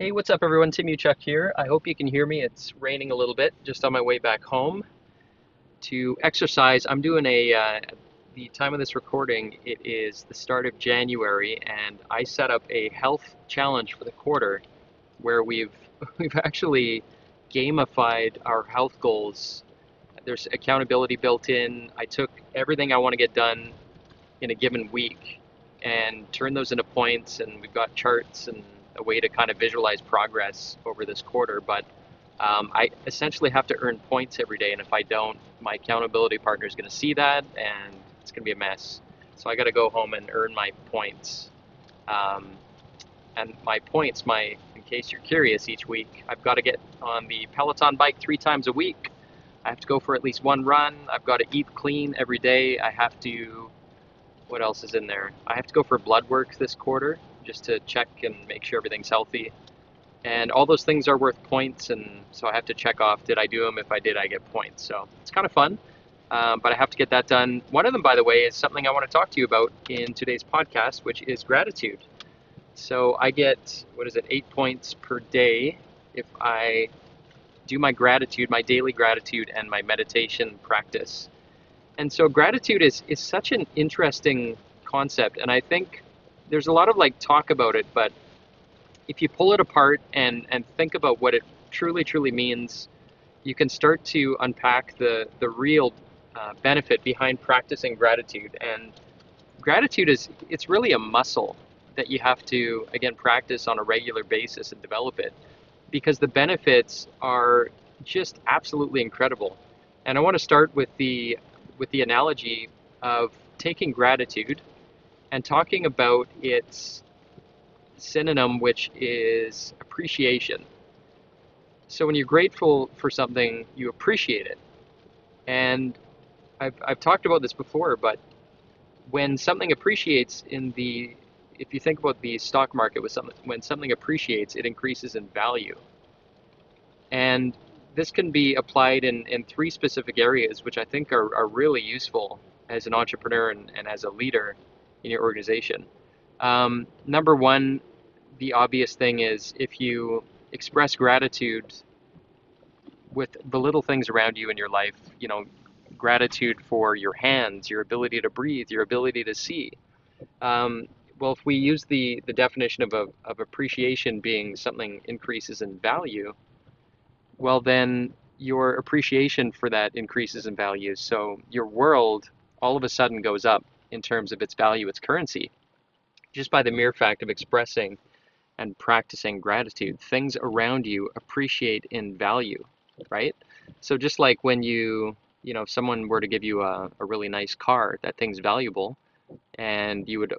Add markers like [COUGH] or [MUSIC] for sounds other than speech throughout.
Hey, what's up, everyone? Tim Uchuk here. I hope you can hear me. It's raining a little bit just on my way back home to exercise. I'm doing a, uh, the time of this recording, it is the start of January, and I set up a health challenge for the quarter where we've, [LAUGHS] we've actually gamified our health goals. There's accountability built in. I took everything I want to get done in a given week and turned those into points, and we've got charts and a way to kind of visualize progress over this quarter. But um, I essentially have to earn points every day, and if I don't, my accountability partner is going to see that, and it's going to be a mess. So I got to go home and earn my points. Um, and my points, my in case you're curious, each week I've got to get on the Peloton bike three times a week. I have to go for at least one run. I've got to eat clean every day. I have to. What else is in there? I have to go for blood work this quarter just to check and make sure everything's healthy. And all those things are worth points, and so I have to check off did I do them? If I did, I get points. So it's kind of fun, um, but I have to get that done. One of them, by the way, is something I want to talk to you about in today's podcast, which is gratitude. So I get, what is it, eight points per day if I do my gratitude, my daily gratitude, and my meditation practice. And so gratitude is, is such an interesting concept, and I think there's a lot of like talk about it, but if you pull it apart and and think about what it truly truly means, you can start to unpack the the real uh, benefit behind practicing gratitude. And gratitude is it's really a muscle that you have to again practice on a regular basis and develop it because the benefits are just absolutely incredible. And I want to start with the with the analogy of taking gratitude and talking about its synonym, which is appreciation. So when you're grateful for something, you appreciate it. And I've, I've talked about this before, but when something appreciates in the, if you think about the stock market with something, when something appreciates, it increases in value. And this can be applied in, in three specific areas, which I think are, are really useful as an entrepreneur and, and as a leader in your organization. Um, number one, the obvious thing is if you express gratitude with the little things around you in your life, you know, gratitude for your hands, your ability to breathe, your ability to see. Um, well, if we use the, the definition of, a, of appreciation being something increases in value, well, then your appreciation for that increases in value. So your world all of a sudden goes up in terms of its value, its currency, just by the mere fact of expressing and practicing gratitude. Things around you appreciate in value, right? So just like when you, you know, if someone were to give you a, a really nice car, that thing's valuable, and you would,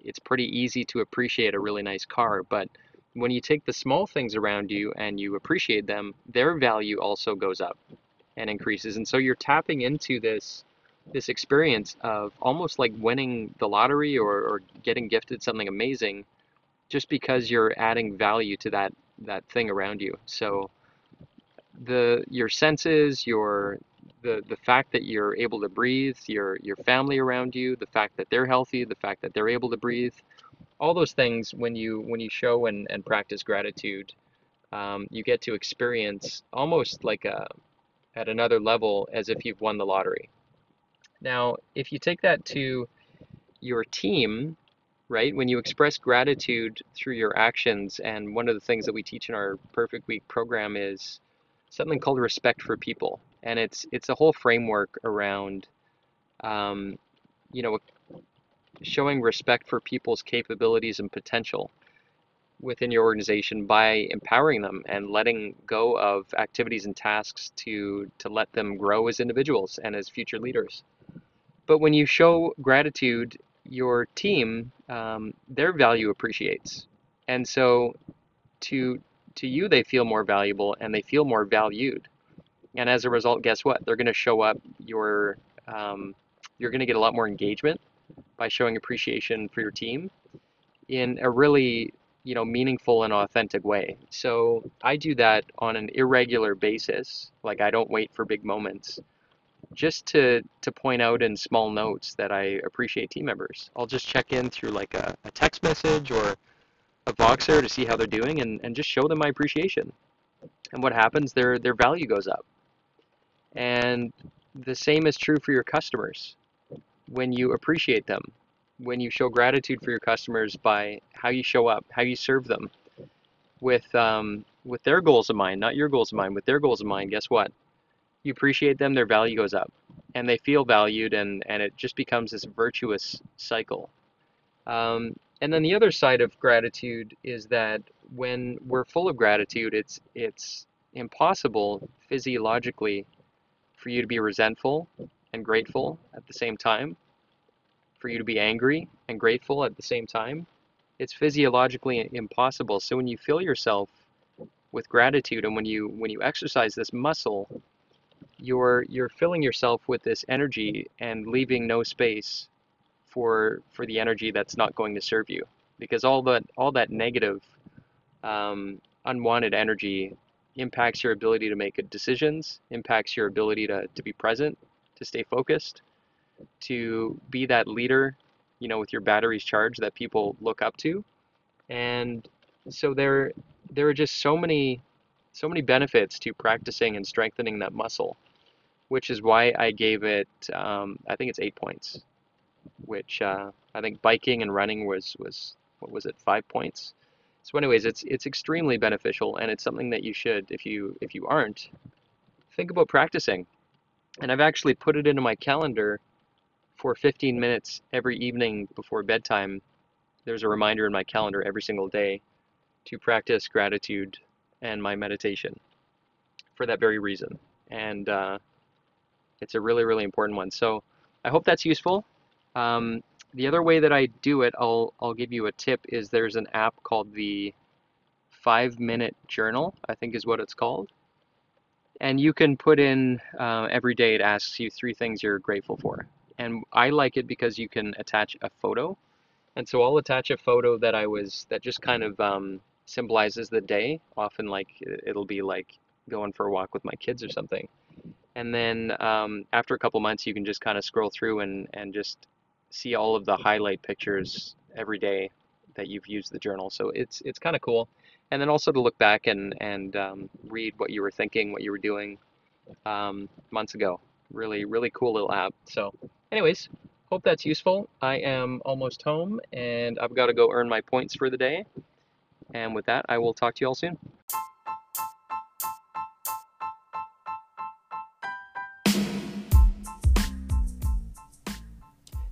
it's pretty easy to appreciate a really nice car, but when you take the small things around you and you appreciate them, their value also goes up and increases. And so you're tapping into this this experience of almost like winning the lottery or, or getting gifted something amazing just because you're adding value to that that thing around you. So the your senses your the the fact that you're able to breathe your your family around you the fact that they're healthy the fact that they're able to breathe all those things when you when you show and, and practice gratitude um, you get to experience almost like a at another level as if you've won the lottery now, if you take that to your team, right, when you express gratitude through your actions, and one of the things that we teach in our Perfect Week program is something called respect for people, and it's it's a whole framework around, um, you know, showing respect for people's capabilities and potential within your organization by empowering them and letting go of activities and tasks to to let them grow as individuals and as future leaders. But when you show gratitude, your team, um, their value appreciates. And so to to you they feel more valuable and they feel more valued. And as a result, guess what? They're going to show up. Your um, you're going to get a lot more engagement by showing appreciation for your team in a really you know meaningful and authentic way. So I do that on an irregular basis. Like I don't wait for big moments just to to point out in small notes that I appreciate team members. I'll just check in through like a, a text message or a Voxer to see how they're doing and, and just show them my appreciation. And what happens, their their value goes up. And the same is true for your customers. When you appreciate them, when you show gratitude for your customers by how you show up, how you serve them, with um, with their goals in mind, not your goals in mind, with their goals in mind, guess what? You appreciate them, their value goes up, and they feel valued, and and it just becomes this virtuous cycle. Um, and then the other side of gratitude is that when we're full of gratitude, it's it's impossible physiologically for you to be resentful and grateful at the same time, for you to be angry and grateful at the same time. It's physiologically impossible. So when you fill yourself with gratitude and when you when you exercise this muscle, you're you're filling yourself with this energy and leaving no space for for the energy that's not going to serve you because all that all that negative um, unwanted energy impacts your ability to make good decisions, impacts your ability to, to be present, to stay focused, to be that leader, you know, with your batteries charged that people look up to. And so there there are just so many so many benefits to practicing and strengthening that muscle, which is why I gave it um, I think it's eight points, which uh, I think biking and running was was what was it five points so anyways, it's it's extremely beneficial and it's something that you should, if you if you aren't, think about practicing. And I've actually put it into my calendar for 15 minutes every evening before bedtime. There's a reminder in my calendar every single day to practice gratitude and my meditation for that very reason. And uh, it's a really, really important one. So I hope that's useful. Um, the other way that I do it, I'll, I'll give you a tip, is there's an app called the 5 Minute Journal, I think is what it's called. And you can put in, uh, every day it asks you three things you're grateful for. And I like it because you can attach a photo. And so I'll attach a photo that I was, that just kind of um, symbolizes the day. Often like, it'll be like going for a walk with my kids or something. And then um, after a couple months, you can just kind of scroll through and, and just see all of the highlight pictures every day that you've used the journal. So it's it's kind of cool. And then also to look back and and um, read what you were thinking, what you were doing um, months ago. Really really cool little app. So, anyways, hope that's useful. I am almost home and I've got to go earn my points for the day. And with that, I will talk to you all soon.